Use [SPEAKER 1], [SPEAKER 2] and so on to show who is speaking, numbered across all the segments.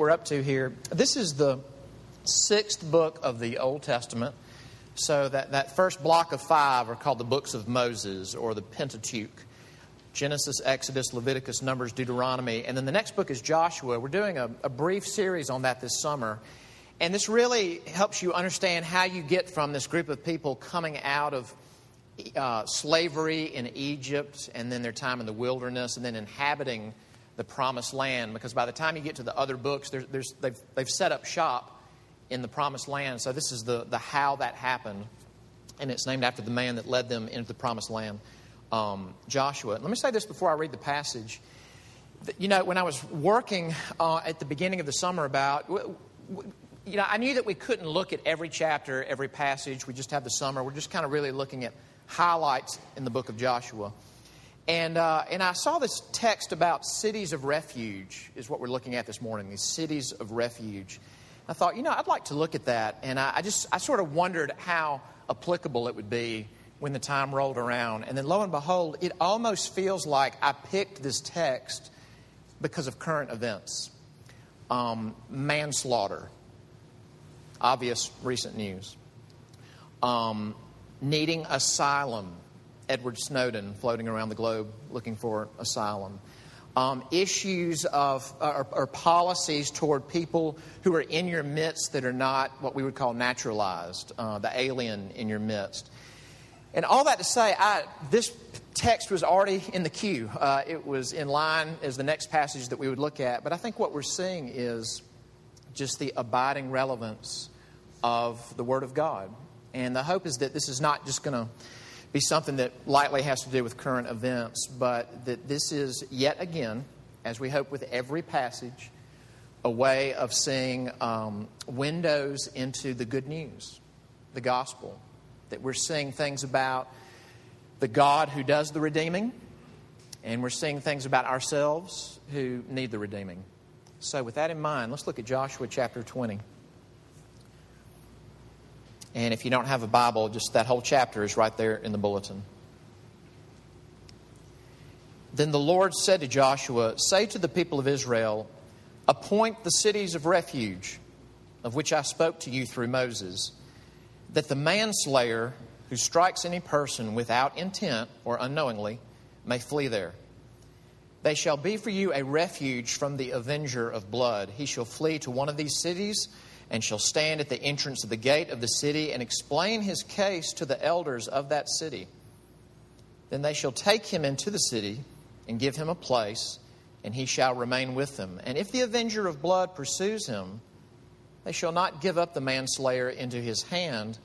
[SPEAKER 1] we're up to here. This is the sixth book of the Old Testament. So, that, that first block of five are called the books of Moses or the Pentateuch Genesis, Exodus, Leviticus, Numbers, Deuteronomy. And then the next book is Joshua. We're doing a, a brief series on that this summer. And this really helps you understand how you get from this group of people coming out of uh, slavery in Egypt and then their time in the wilderness and then inhabiting the promised land. Because by the time you get to the other books, there's, there's, they've, they've set up shop in the promised land. So this is the, the how that happened. And it's named after the man that led them into the promised land, um, Joshua. Let me say this before I read the passage. You know, when I was working uh, at the beginning of the summer about you know, I knew that we couldn't look at every chapter, every passage. We just have the summer. We're just kind of really looking at highlights in the book of Joshua. And, uh, and I saw this text about cities of refuge, is what we're looking at this morning, these cities of refuge. I thought, you know, I'd like to look at that. And I, I just, I sort of wondered how applicable it would be when the time rolled around. And then lo and behold, it almost feels like I picked this text because of current events. Um, manslaughter, obvious recent news. Um, needing asylum, Edward Snowden floating around the globe looking for asylum. Um, issues of or, or, policies toward people who are in your midst that are not what we would call naturalized, uh, the alien in your midst. And all that to say, I, this text was already in the queue. Uh, it was in line as the next passage that we would look at. But I think what we're seeing is just the abiding relevance of the Word of God. And the hope is that this is not just going to be something that lightly has to do with current events, but that this is yet again, as we hope with every passage, a way of seeing um, windows into the good news, the gospel. That we're seeing things about the God who does the redeeming, and we're seeing things about ourselves who need the redeeming. So, with that in mind, let's look at Joshua chapter 20. And if you don't have a Bible, just that whole chapter is right there in the bulletin. Then the Lord said to Joshua, Say to the people of Israel, Appoint the cities of refuge, of which I spoke to you through Moses, that the manslayer who strikes any person without intent or unknowingly may flee there. They shall be for you a refuge from the avenger of blood. He shall flee to one of these cities and shall stand at the entrance of the gate of the city and explain his case to the elders of that city. Then they shall take him into the city and give him a place, and he shall remain with them. And if the avenger of blood pursues him, they shall not give up the manslayer into his hand,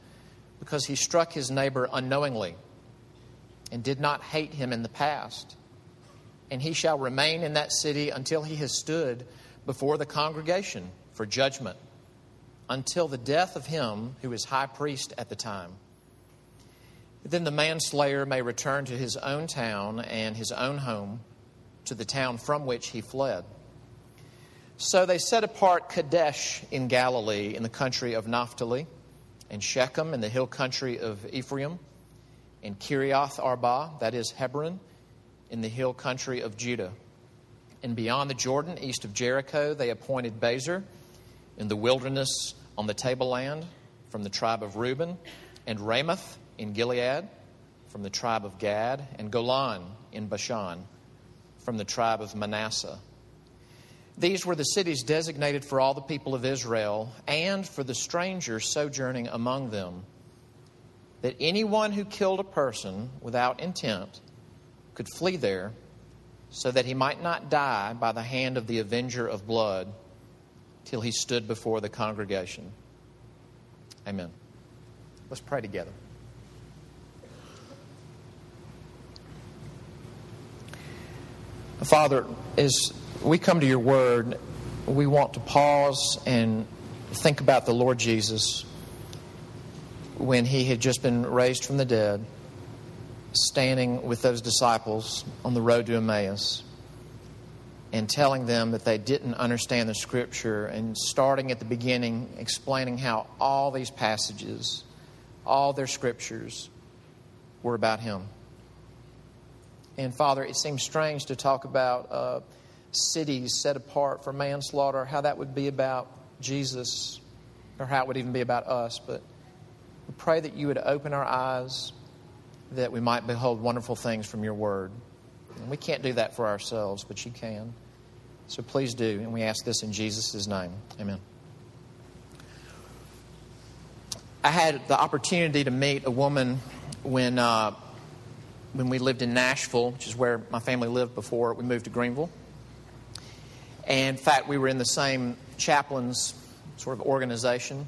[SPEAKER 1] because he struck his neighbor unknowingly and did not hate him in the past. And he shall remain in that city until he has stood before the congregation for judgment until the death of him who is high priest at the time. Then the manslayer may return to his own town and his own home, to the town from which he fled. So they set apart Kadesh in Galilee, in the country of Naphtali, and Shechem in the hill country of Ephraim, and Kiriath Arba, that is Hebron, in the hill country of Judah. And beyond the Jordan, east of Jericho, they appointed Bezer in the wilderness on the tableland from the tribe of Reuben, and Ramoth in Gilead from the tribe of Gad, and Golan in Bashan from the tribe of Manasseh. These were the cities designated for all the people of Israel and for the strangers sojourning among them, that anyone who killed a person without intent could flee there, so that he might not die by the hand of the avenger of blood till he stood before the congregation. Amen. Let's pray together. Father, as we come to your word, we want to pause and think about the Lord Jesus when he had just been raised from the dead, standing with those disciples on the road to Emmaus and telling them that they didn't understand the scripture and starting at the beginning explaining how all these passages, all their scriptures were about him. And Father, it seems strange to talk about uh, cities set apart for manslaughter, how that would be about Jesus, or how it would even be about us. But we pray that you would open our eyes that we might behold wonderful things from your word. And we can't do that for ourselves, but you can. So please do. And we ask this in Jesus' name. Amen. I had the opportunity to meet a woman when, uh, when we lived in Nashville, which is where my family lived before we moved to Greenville. And in fact, we were in the same chaplain's sort of organization.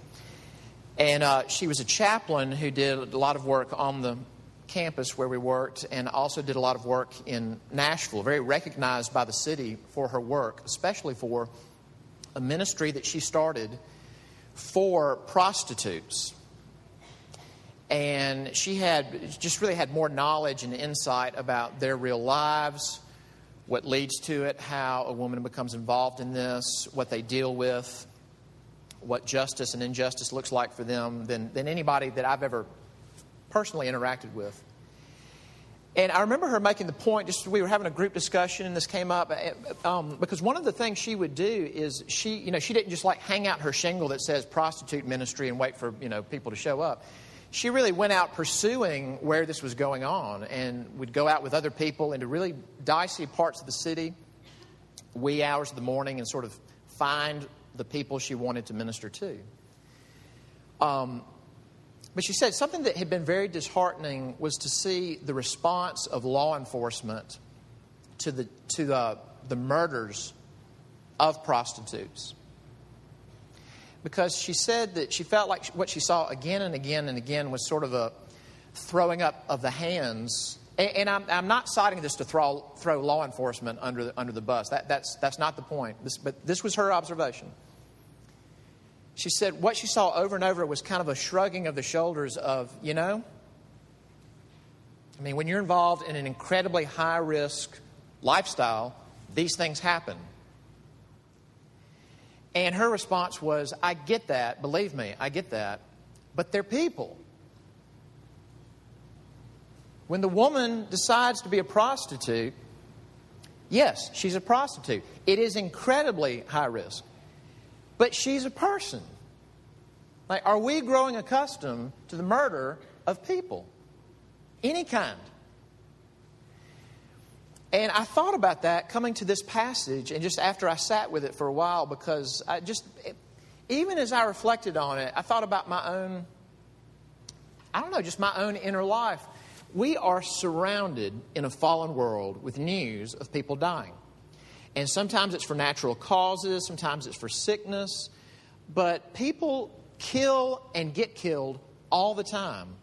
[SPEAKER 1] And uh, she was a chaplain who did a lot of work on the campus where we worked and also did a lot of work in Nashville, very recognized by the city for her work, especially for a ministry that she started for prostitutes. And she had just really had more knowledge and insight about their real lives, what leads to it, how a woman becomes involved in this, what they deal with, what justice and injustice looks like for them than, than anybody that I've ever personally interacted with. And I remember her making the point, just we were having a group discussion and this came up, eh, um, because one of the things she would do is she, you know, she didn't just like hang out her shingle that says prostitute ministry and wait for, you know, people to show up. She really went out pursuing where this was going on and would go out with other people into really dicey parts of the city, wee hours of the morning, and sort of find the people she wanted to minister to. Um, but she said something that had been very disheartening was to see the response of law enforcement to the, to the, the murders of prostitutes. Because she said that she felt like what she saw again and again and again was sort of a throwing up of the hands. And, and I'm, I'm, not citing this to throw, throw law enforcement under the, under the bus. That, that's, that's not the point. This, but this was her observation she said what she saw over and over was kind of a shrugging of the shoulders of, you know, I mean, when you're involved in an incredibly high risk lifestyle, these things happen. And her response was, I get that, believe me, I get that, but they're people. When the woman decides to be a prostitute, yes, she's a prostitute. It is incredibly high risk. But she's a person. Like, are we growing accustomed to the murder of people? Any kind. And I thought about that coming to this passage, and just after I sat with it for a while, because I just, even as I reflected on it, I thought about my own, I don't know, just my own inner life. We are surrounded in a fallen world with news of people dying. And sometimes it's for natural causes, sometimes it's for sickness. But people kill and get killed all the time.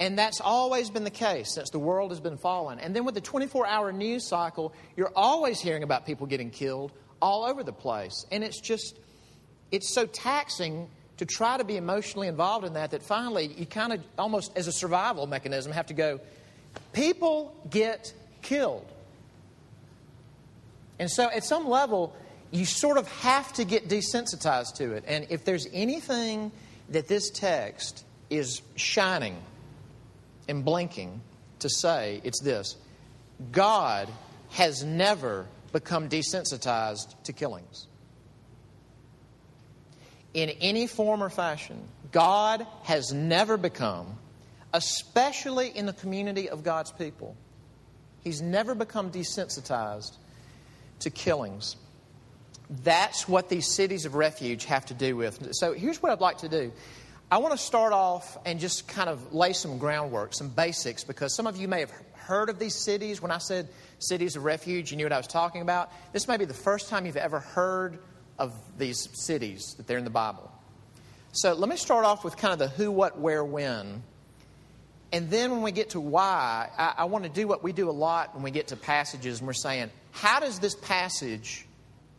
[SPEAKER 1] And that's always been the case since the world has been fallen. And then with the 24 hour news cycle, you're always hearing about people getting killed all over the place. And it's just, it's so taxing to try to be emotionally involved in that that finally you kind of almost as a survival mechanism have to go, people get killed. And so, at some level, you sort of have to get desensitized to it. And if there's anything that this text is shining and blinking to say, it's this God has never become desensitized to killings. In any form or fashion, God has never become, especially in the community of God's people, He's never become desensitized to killings. That's what these cities of refuge have to do with. So here's what I'd like to do. I want to start off and just kind of lay some groundwork, some basics, because some of you may have heard of these cities. When I said cities of refuge, you knew what I was talking about. This may be the first time you've ever heard of these cities, that they're in the Bible. So let me start off with kind of the who, what, where, when. And then when we get to why, I, I want to do what we do a lot when we get to passages and we're saying, how does this passage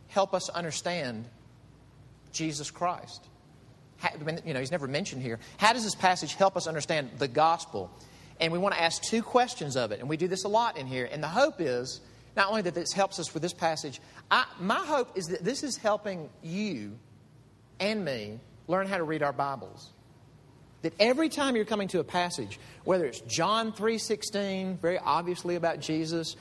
[SPEAKER 1] help us understand Jesus Christ? How, you know, he's never mentioned here. How does this passage help us understand the gospel? And we want to ask two questions of it. And we do this a lot in here. And the hope is not only that this helps us with this passage, I, my hope is that this is helping you and me learn how to read our Bibles. That every time you're coming to a passage, whether it's John 3:16, very obviously about Jesus,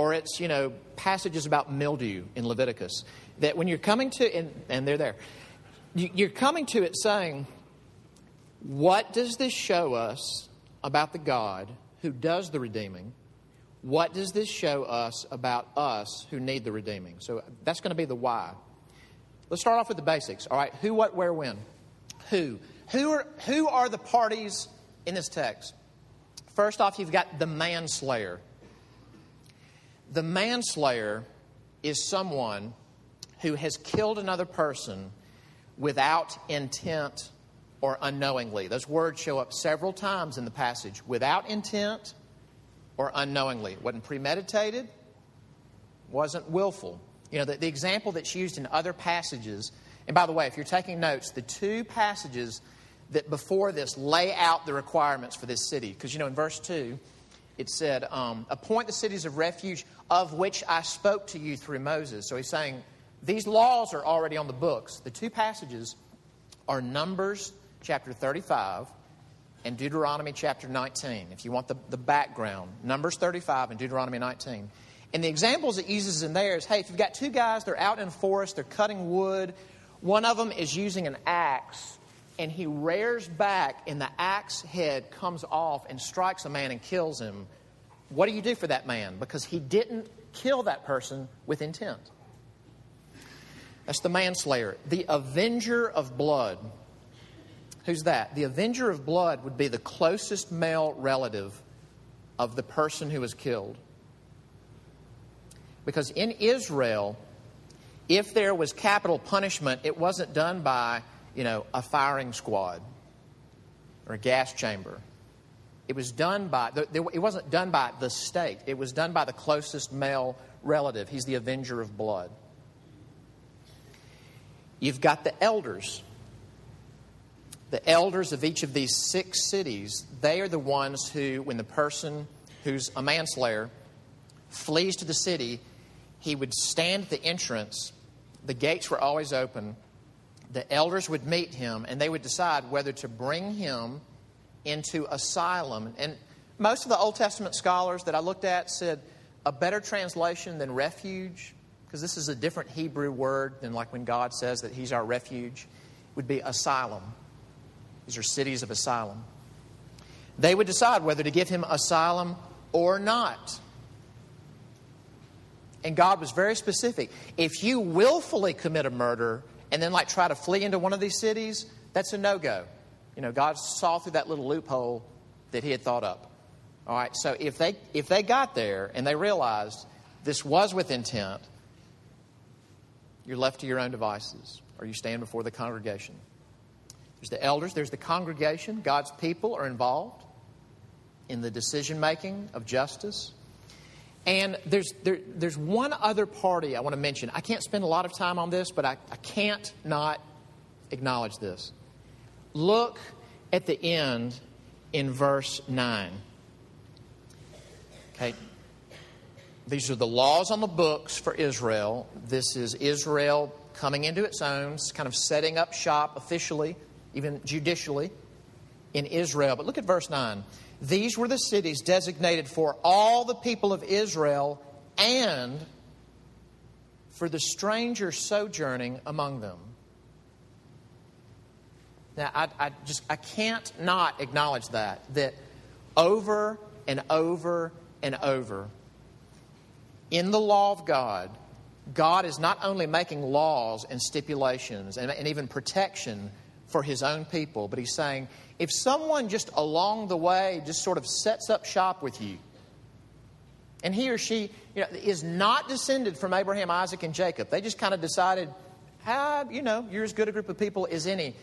[SPEAKER 1] or it's, you know, passages about mildew in Leviticus. That when you're coming to, and, and they're there, you're coming to it saying, what does this show us about the God who does the redeeming? What does this show us about us who need the redeeming? So that's going to be the why. Let's start off with the basics. All right, who, what, where, when? Who? Who are, who are the parties in this text? First off, you've got the manslayer. The manslayer is someone who has killed another person without intent or unknowingly. Those words show up several times in the passage. Without intent or unknowingly. It wasn't premeditated, wasn't willful. You know, the, the example that's used in other passages, and by the way, if you're taking notes, the two passages that before this lay out the requirements for this city, because, you know, in verse 2, it said, um, Appoint the cities of refuge of which I spoke to you through Moses. So he's saying, these laws are already on the books. The two passages are Numbers chapter 35 and Deuteronomy chapter 19. If you want the, the background, Numbers 35 and Deuteronomy 19. And the examples it uses in there is hey, if you've got two guys, they're out in the forest, they're cutting wood, one of them is using an axe, and he rears back, and the axe head comes off and strikes a man and kills him. What do you do for that man? Because he didn't kill that person with intent. That's the manslayer. The avenger of blood. Who's that? The avenger of blood would be the closest male relative of the person who was killed. Because in Israel, if there was capital punishment, it wasn't done by, you know, a firing squad or a gas chamber. It was done by, it wasn't done by the state. It was done by the closest male relative. He's the avenger of blood. You've got the elders. The elders of each of these six cities, they are the ones who, when the person who's a manslayer flees to the city, he would stand at the entrance. The gates were always open. The elders would meet him, and they would decide whether to bring him into asylum. And most of the Old Testament scholars that I looked at said a better translation than refuge because this is a different Hebrew word than like when God says that He's our refuge, would be asylum. These are cities of asylum. They would decide whether to give him asylum or not. And God was very specific. If you willfully commit a murder and then like try to flee into one of these cities, that's a no-go. You know, God saw through that little loophole that he had thought up. All right, so if they if they got there and they realized this was with intent, you're left to your own devices, or you stand before the congregation. There's the elders, there's the congregation. God's people are involved in the decision making of justice. And there's, there, there's one other party I want to mention. I can't spend a lot of time on this, but I, I can't not acknowledge this. Look at the end in verse 9. Okay, these are the laws on the books for Israel. This is Israel coming into its own, kind of setting up shop officially, even judicially, in Israel. But look at verse 9. These were the cities designated for all the people of Israel and for the stranger sojourning among them. Now, I, I, just I can't not acknowledge that that over and over and over in the law of God, God is not only making laws and stipulations and, and even protection for his own people, but he's saying, if someone just along the way just sort of sets up shop with you, and he or she you know, is not descended from Abraham, Isaac, and Jacob, they just kind of decided, ah, you know, you're as good a group of people as any.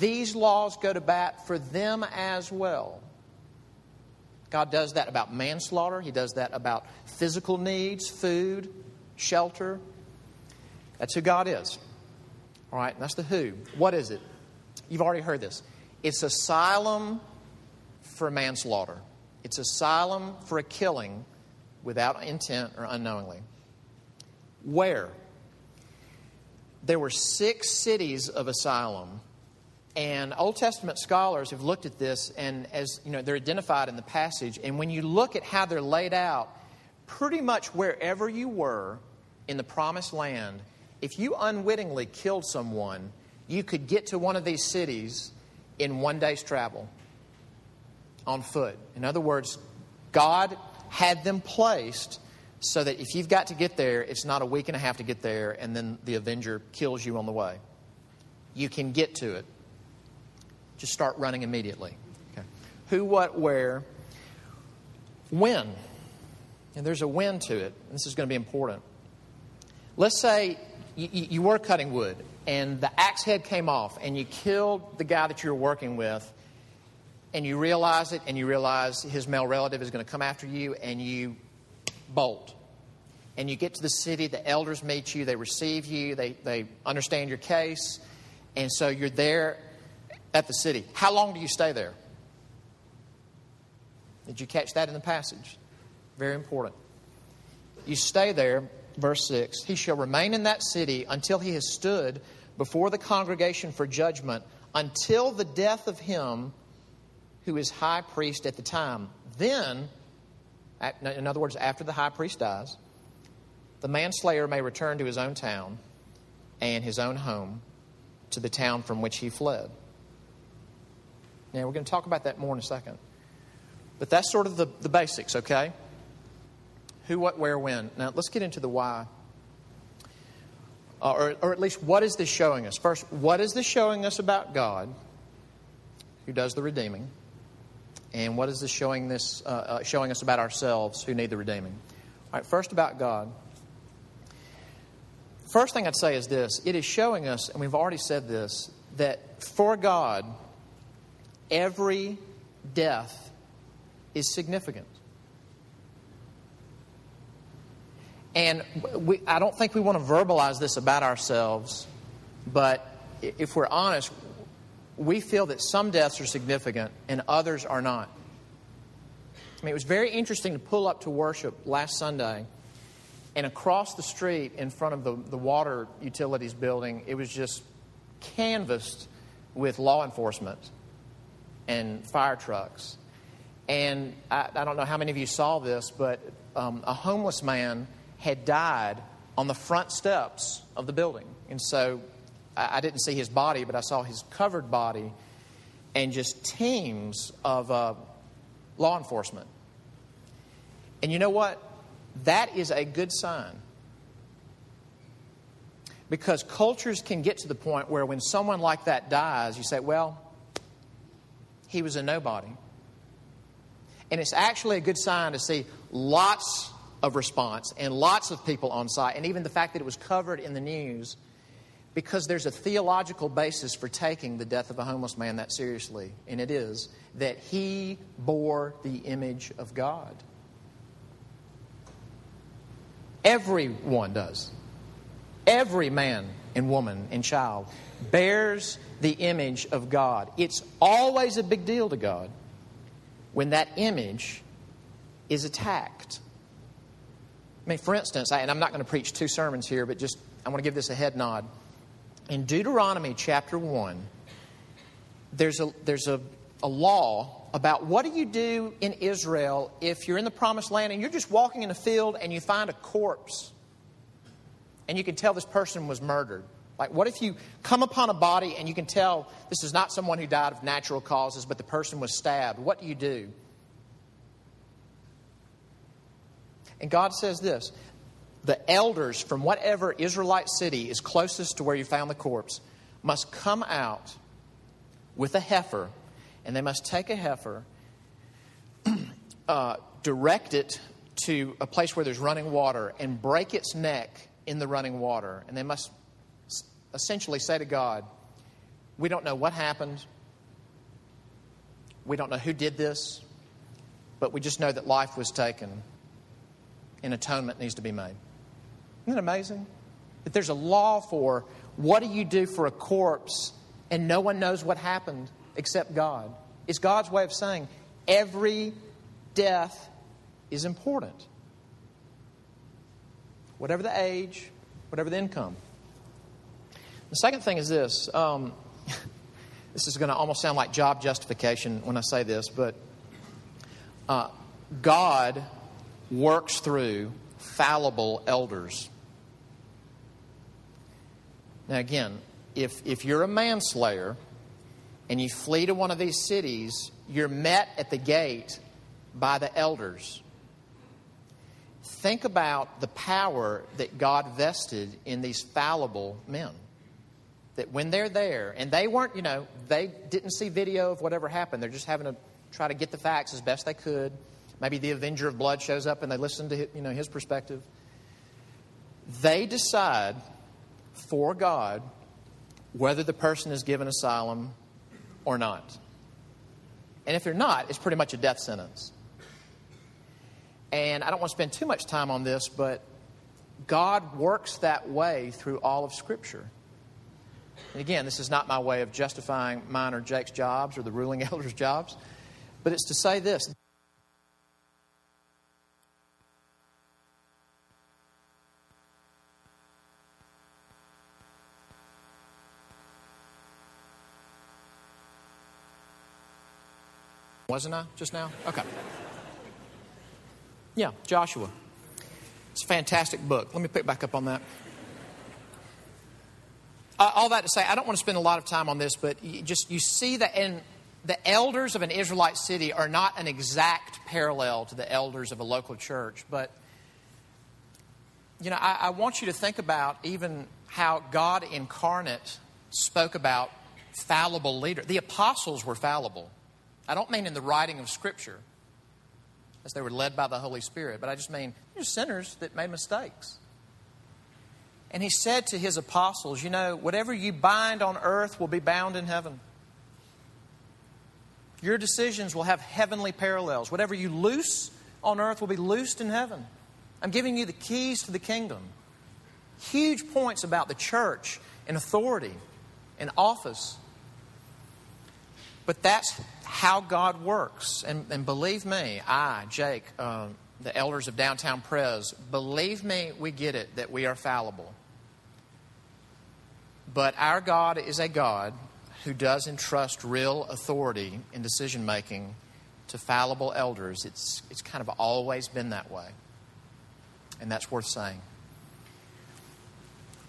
[SPEAKER 1] These laws go to bat for them as well. God does that about manslaughter, He does that about physical needs, food, shelter. That's who God is. All right, that's the who. What is it? You've already heard this. It's asylum for manslaughter, it's asylum for a killing without intent or unknowingly. Where? There were six cities of asylum and Old Testament scholars have looked at this, and as you know, they're identified in the passage. And when you look at how they're laid out, pretty much wherever you were in the promised land, if you unwittingly killed someone, you could get to one of these cities in one day's travel on foot. In other words, God had them placed so that if you've got to get there, it's not a week and a half to get there and then the Avenger kills you on the way. You can get to it. Just start running immediately. Okay. Who, what, where, when. And there's a when to it. This is going to be important. Let's say you, you were cutting wood and the axe head came off and you killed the guy that you were working with and you realize it and you realize his male relative is going to come after you and you bolt. And you get to the city, the elders meet you, they receive you, they, they understand your case, and so you're there at the city. How long do you stay there? Did you catch that in the passage? Very important. You stay there, verse 6. He shall remain in that city until he has stood before the congregation for judgment, until the death of him who is high priest at the time. Then, in other words, after the high priest dies, the manslayer may return to his own town and his own home to the town from which he fled. Now, we're going to talk about that more in a second. But that's sort of the, the basics, okay? Who, what, where, when. Now, let's get into the why. Uh, or, or at least, what is this showing us? First, what is this showing us about God, who does the redeeming? And what is this showing, this, uh, uh, showing us about ourselves, who need the redeeming? All right, first about God. First thing I'd say is this it is showing us, and we've already said this, that for God, every death is significant. And we, I don't think we want to verbalize this about ourselves, but if we're honest, we feel that some deaths are significant and others are not. I mean, it was very interesting to pull up to worship last Sunday and across the street in front of the, the water utilities building, it was just canvassed with law enforcement and fire trucks. And I, I don't know how many of you saw this, but um, a homeless man had died on the front steps of the building. And so I, I didn't see his body, but I saw his covered body and just teams of uh, law enforcement. And you know what? That is a good sign. Because cultures can get to the point where when someone like that dies, you say, well, he was a nobody. And it's actually a good sign to see lots of response and lots of people on site, and even the fact that it was covered in the news, because there's a theological basis for taking the death of a homeless man that seriously, and it is that he bore the image of God. Everyone does. Every man and woman and child bears the image of God. It's always a big deal to God when that image is attacked. I mean, for instance, and I'm not going to preach two sermons here, but just I want to give this a head nod. In Deuteronomy chapter 1, there's a, there's a, a law about what do you do in Israel if you're in the promised land and you're just walking in a field and you find a corpse and you can tell this person was murdered. Like, what if you come upon a body and you can tell this is not someone who died of natural causes, but the person was stabbed? What do you do? And God says this the elders from whatever Israelite city is closest to where you found the corpse must come out with a heifer and they must take a heifer, uh, direct it to a place where there's running water, and break its neck in the running water. And they must essentially say to God, We don't know what happened. We don't know who did this, but we just know that life was taken and atonement needs to be made. Isn't that amazing? That there's a law for what do you do for a corpse and no one knows what happened except God. It's God's way of saying every death is important. Whatever the age, whatever the income. The second thing is this um, this is going to almost sound like job justification when I say this, but uh, God works through fallible elders. Now, again, if, if you're a manslayer and you flee to one of these cities, you're met at the gate by the elders. Think about the power that God vested in these fallible men. That when they're there, and they weren't, you know, they didn't see video of whatever happened. They're just having to try to get the facts as best they could. Maybe the Avenger of Blood shows up and they listen to you know, his perspective. They decide for God whether the person is given asylum or not. And if they're not, it's pretty much a death sentence. And I don't want to spend too much time on this, but God works that way through all of Scripture. And again, this is not my way of justifying mine or Jake's jobs or the ruling elders' jobs, but it's to say this Wasn't I just now? Okay. Yeah, Joshua. It's a fantastic book. Let me pick back up on that. Uh, all that to say, I don't want to spend a lot of time on this, but you just you see that in the elders of an Israelite city are not an exact parallel to the elders of a local church, but you know, I, I want you to think about even how God incarnate spoke about fallible leaders. The apostles were fallible. I don't mean in the writing of Scripture, as they were led by the Holy Spirit, but I just mean you're sinners that made mistakes. And he said to his apostles, You know, whatever you bind on earth will be bound in heaven. Your decisions will have heavenly parallels. Whatever you loose on earth will be loosed in heaven. I'm giving you the keys to the kingdom. Huge points about the church and authority and office. But that's how God works. And, and believe me, I, Jake, uh, the elders of downtown Pres, believe me, we get it that we are fallible. But our God is a God who does entrust real authority in decision making to fallible elders. It's, it's kind of always been that way. And that's worth saying.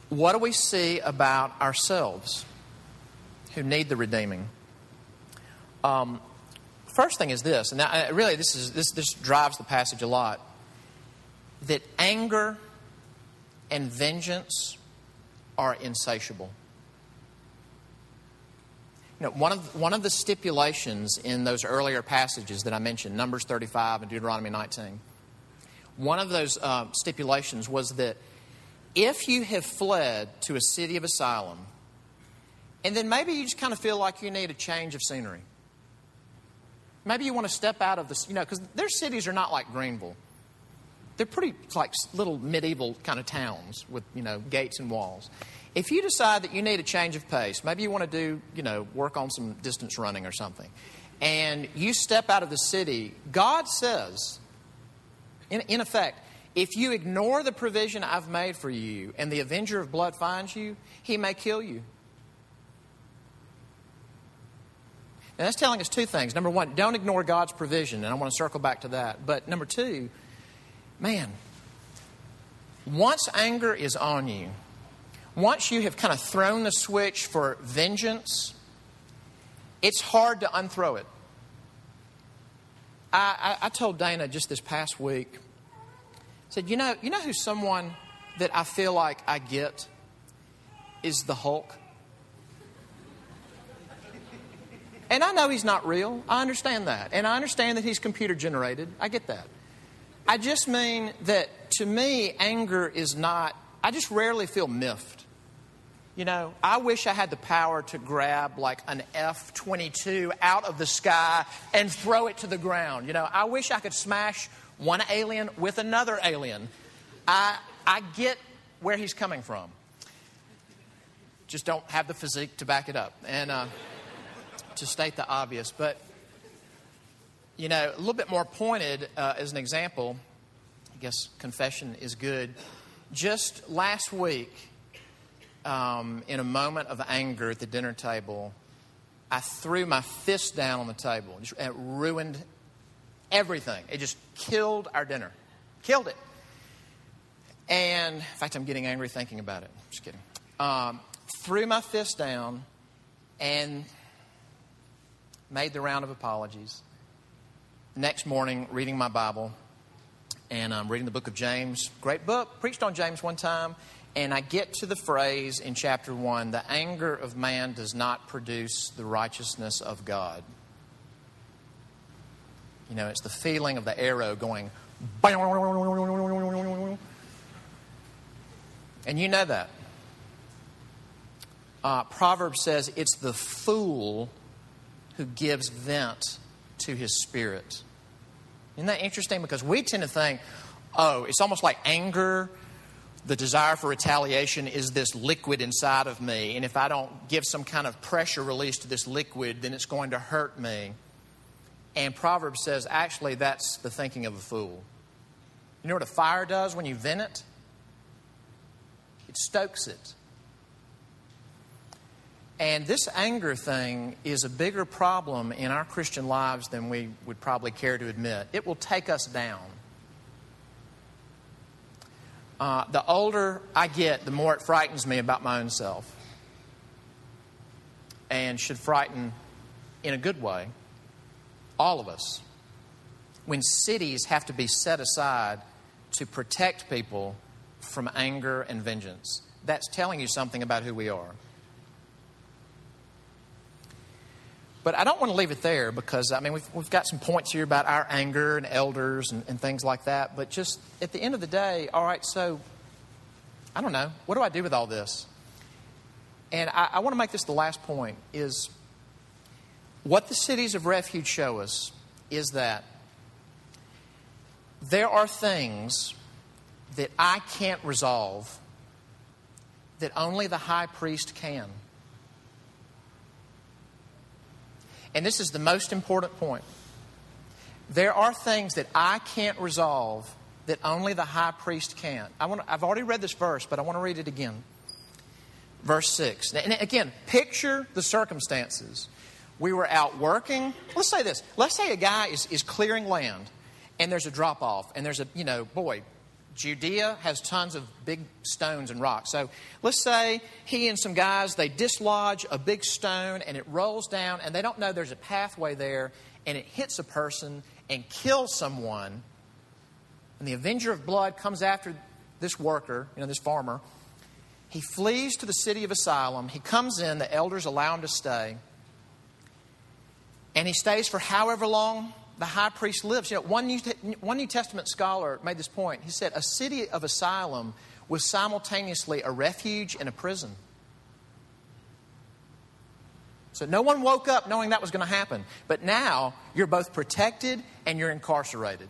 [SPEAKER 1] What do we see about ourselves who need the redeeming? Um, first thing is this, and really this, is, this, this drives the passage a lot that anger and vengeance are insatiable. You know, one of, one of the stipulations in those earlier passages that I mentioned, Numbers 35 and Deuteronomy 19, one of those uh, stipulations was that if you have fled to a city of asylum, and then maybe you just kind of feel like you need a change of scenery, Maybe you want to step out of this, you know, because their cities are not like Greenville. They're pretty like little medieval kind of towns with, you know, gates and walls. If you decide that you need a change of pace, maybe you want to do, you know, work on some distance running or something, and you step out of the city, God says, in, in effect, if you ignore the provision I've made for you and the avenger of blood finds you, he may kill you. And that's telling us two things. Number one, don't ignore God's provision, and I want to circle back to that. But number two, man, once anger is on you, once you have kind of thrown the switch for vengeance, it's hard to unthrow it. I, I, I told Dana just this past week, I said, you know, you know who someone that I feel like I get is the Hulk. And I know he's not real. I understand that. And I understand that he's computer generated. I get that. I just mean that to me, anger is not, I just rarely feel miffed. You know, I wish I had the power to grab like an F 22 out of the sky and throw it to the ground. You know, I wish I could smash one alien with another alien. I, I get where he's coming from. Just don't have the physique to back it up. And, uh, to state the obvious, but you know, a little bit more pointed uh, as an example. I guess confession is good. Just last week, um, in a moment of anger at the dinner table, I threw my fist down on the table. It ruined everything. It just killed our dinner. Killed it. And in fact, I'm getting angry thinking about it. Just kidding. Um, threw my fist down and made the round of apologies. Next morning, reading my Bible, and I'm reading the book of James. Great book. Preached on James one time, and I get to the phrase in chapter one the anger of man does not produce the righteousness of God. You know, it's the feeling of the arrow going. And you know that. Uh, Proverbs says it's the fool who gives vent to his spirit. Isn't that interesting? Because we tend to think, oh, it's almost like anger, the desire for retaliation is this liquid inside of me. And if I don't give some kind of pressure release to this liquid, then it's going to hurt me. And Proverbs says, actually, that's the thinking of a fool. You know what a fire does when you vent it? It stokes it. And this anger thing is a bigger problem in our Christian lives than we would probably care to admit. It will take us down. Uh, the older I get, the more it frightens me about my own self. And should frighten in a good way all of us. When cities have to be set aside to protect people from anger and vengeance, that's telling you something about who we are. But I don't want to leave it there because, I mean, we've, we've got some points here about our anger and elders and, and things like that. But just at the end of the day, all right, so I don't know. What do I do with all this? And I, I want to make this the last point is what the cities of refuge show us is that there are things that I can't resolve that only the high priest can. And this is the most important point. There are things that I can't resolve that only the high priest can. I want to, I've already read this verse, but I want to read it again. Verse 6. And again, picture the circumstances. We were out working. Let's say this. Let's say a guy is, is clearing land and there's a drop off and there's a, you know, boy, Judea has tons of big stones and rocks. So let's say he and some guys, they dislodge a big stone and it rolls down and they don't know there's a pathway there and it hits a person and kills someone. And the avenger of blood comes after this worker, you know, this farmer. He flees to the city of Asylum. He comes in, the elders allow him to stay. And he stays for however long the high priest lives. You know, one New, one New Testament scholar made this point. He said, A city of asylum was simultaneously a refuge and a prison. So no one woke up knowing that was going to happen. But now you're both protected and you're incarcerated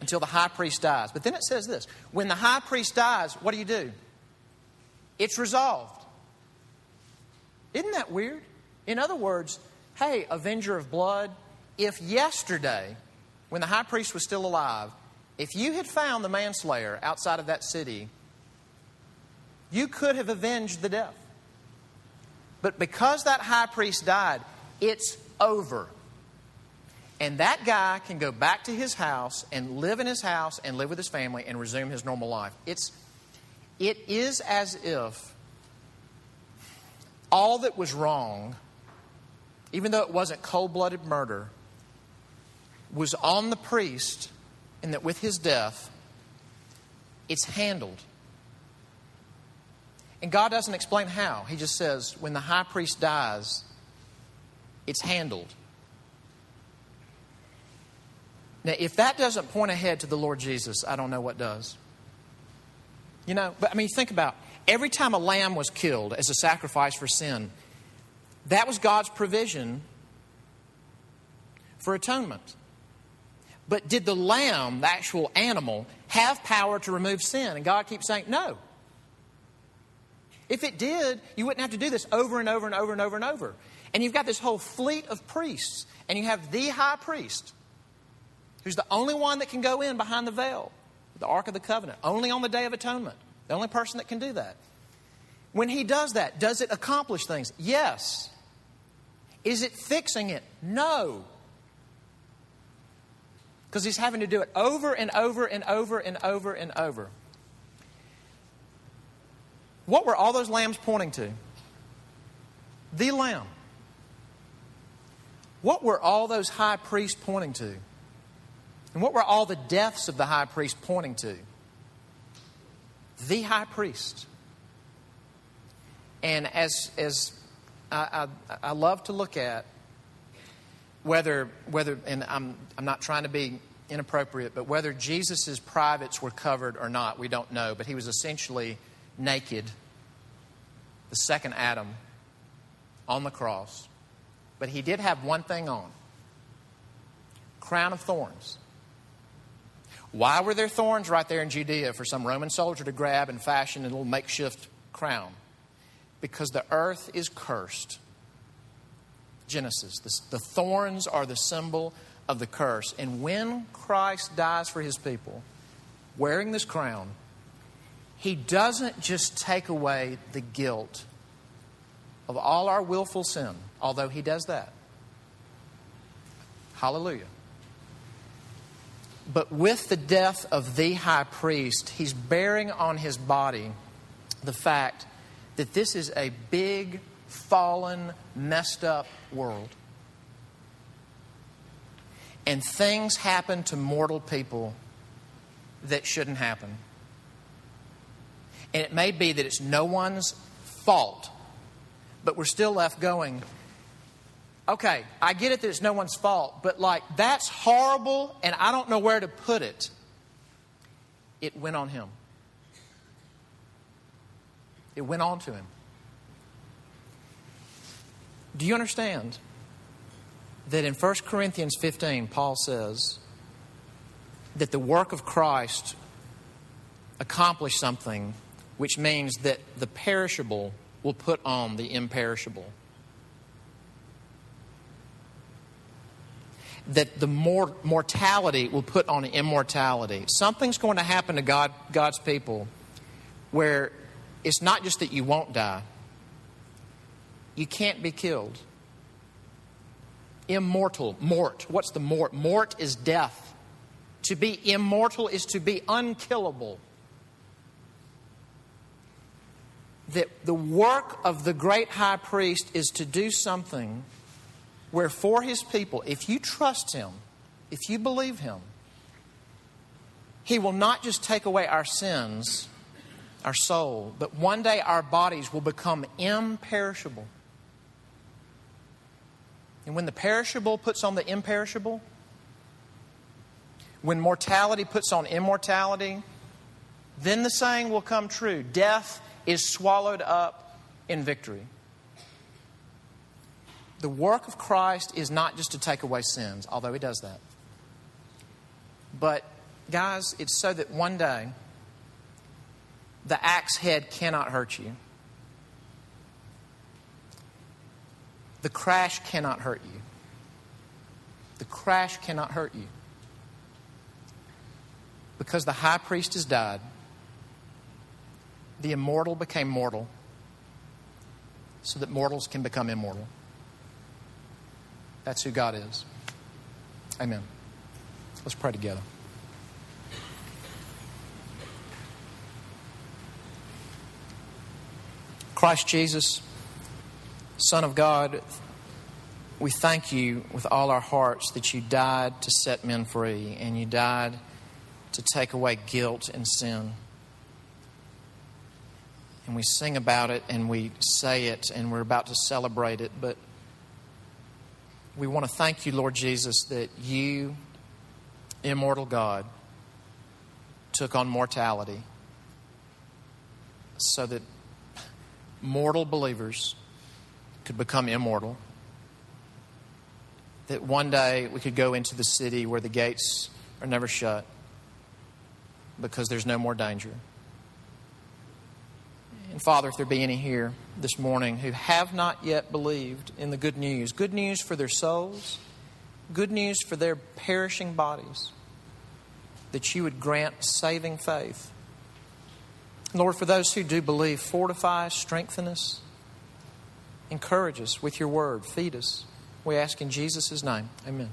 [SPEAKER 1] until the high priest dies. But then it says this when the high priest dies, what do you do? It's resolved. Isn't that weird? In other words, hey, avenger of blood, if yesterday, when the high priest was still alive, if you had found the manslayer outside of that city, you could have avenged the death. But because that high priest died, it's over. And that guy can go back to his house and live in his house and live with his family and resume his normal life. It's, it is as if all that was wrong, even though it wasn't cold blooded murder, was on the priest, and that with his death, it's handled. And God doesn't explain how. He just says, when the high priest dies, it's handled. Now, if that doesn't point ahead to the Lord Jesus, I don't know what does. You know, but I mean, think about every time a lamb was killed as a sacrifice for sin, that was God's provision for atonement. But did the lamb, the actual animal, have power to remove sin? And God keeps saying, no. If it did, you wouldn't have to do this over and over and over and over and over. And you've got this whole fleet of priests, and you have the high priest, who's the only one that can go in behind the veil, the Ark of the Covenant, only on the Day of Atonement, the only person that can do that. When he does that, does it accomplish things? Yes. Is it fixing it? No. Because he's having to do it over and over and over and over and over. What were all those lambs pointing to? The lamb. What were all those high priests pointing to? And what were all the deaths of the high priest pointing to? The high priest. And as, as I, I, I love to look at whether, whether and I'm, I'm not trying to be inappropriate, but whether Jesus' privates were covered or not, we don't know. But he was essentially naked, the second Adam, on the cross. But he did have one thing on crown of thorns. Why were there thorns right there in Judea for some Roman soldier to grab and fashion a little makeshift crown? Because the earth is cursed. Genesis. The, the thorns are the symbol of the curse. And when Christ dies for his people, wearing this crown, he doesn't just take away the guilt of all our willful sin, although he does that. Hallelujah. But with the death of the high priest, he's bearing on his body the fact that this is a big, fallen, messed up world. And things happen to mortal people that shouldn't happen. And it may be that it's no one's fault, but we're still left going, okay, I get it that it's no one's fault, but like, that's horrible and I don't know where to put it. It went on him. It went on to him. Do you understand that in 1 Corinthians 15, Paul says that the work of Christ accomplished something which means that the perishable will put on the imperishable? That the mor- mortality will put on immortality. Something's going to happen to God, God's people where it's not just that you won't die, you can't be killed. Immortal, mort. What's the mort? Mort is death. To be immortal is to be unkillable. That the work of the great high priest is to do something where, for his people, if you trust him, if you believe him, he will not just take away our sins, our soul, but one day our bodies will become imperishable. And when the perishable puts on the imperishable, when mortality puts on immortality, then the saying will come true death is swallowed up in victory. The work of Christ is not just to take away sins, although He does that. But, guys, it's so that one day the axe head cannot hurt you. The crash cannot hurt you. The crash cannot hurt you. Because the high priest has died, the immortal became mortal so that mortals can become immortal. That's who God is. Amen. Let's pray together. Christ Jesus. Son of God, we thank you with all our hearts that you died to set men free and you died to take away guilt and sin. And we sing about it and we say it and we're about to celebrate it, but we want to thank you, Lord Jesus, that you, immortal God, took on mortality so that mortal believers could become immortal. That one day we could go into the city where the gates are never shut because there's no more danger. And Father, if there be any here this morning who have not yet believed in the good news, good news for their souls, good news for their perishing bodies, that you would grant saving faith. Lord, for those who do believe, fortify, strengthen us. Encourage us with your word. Feed us. We ask in Jesus' name. Amen.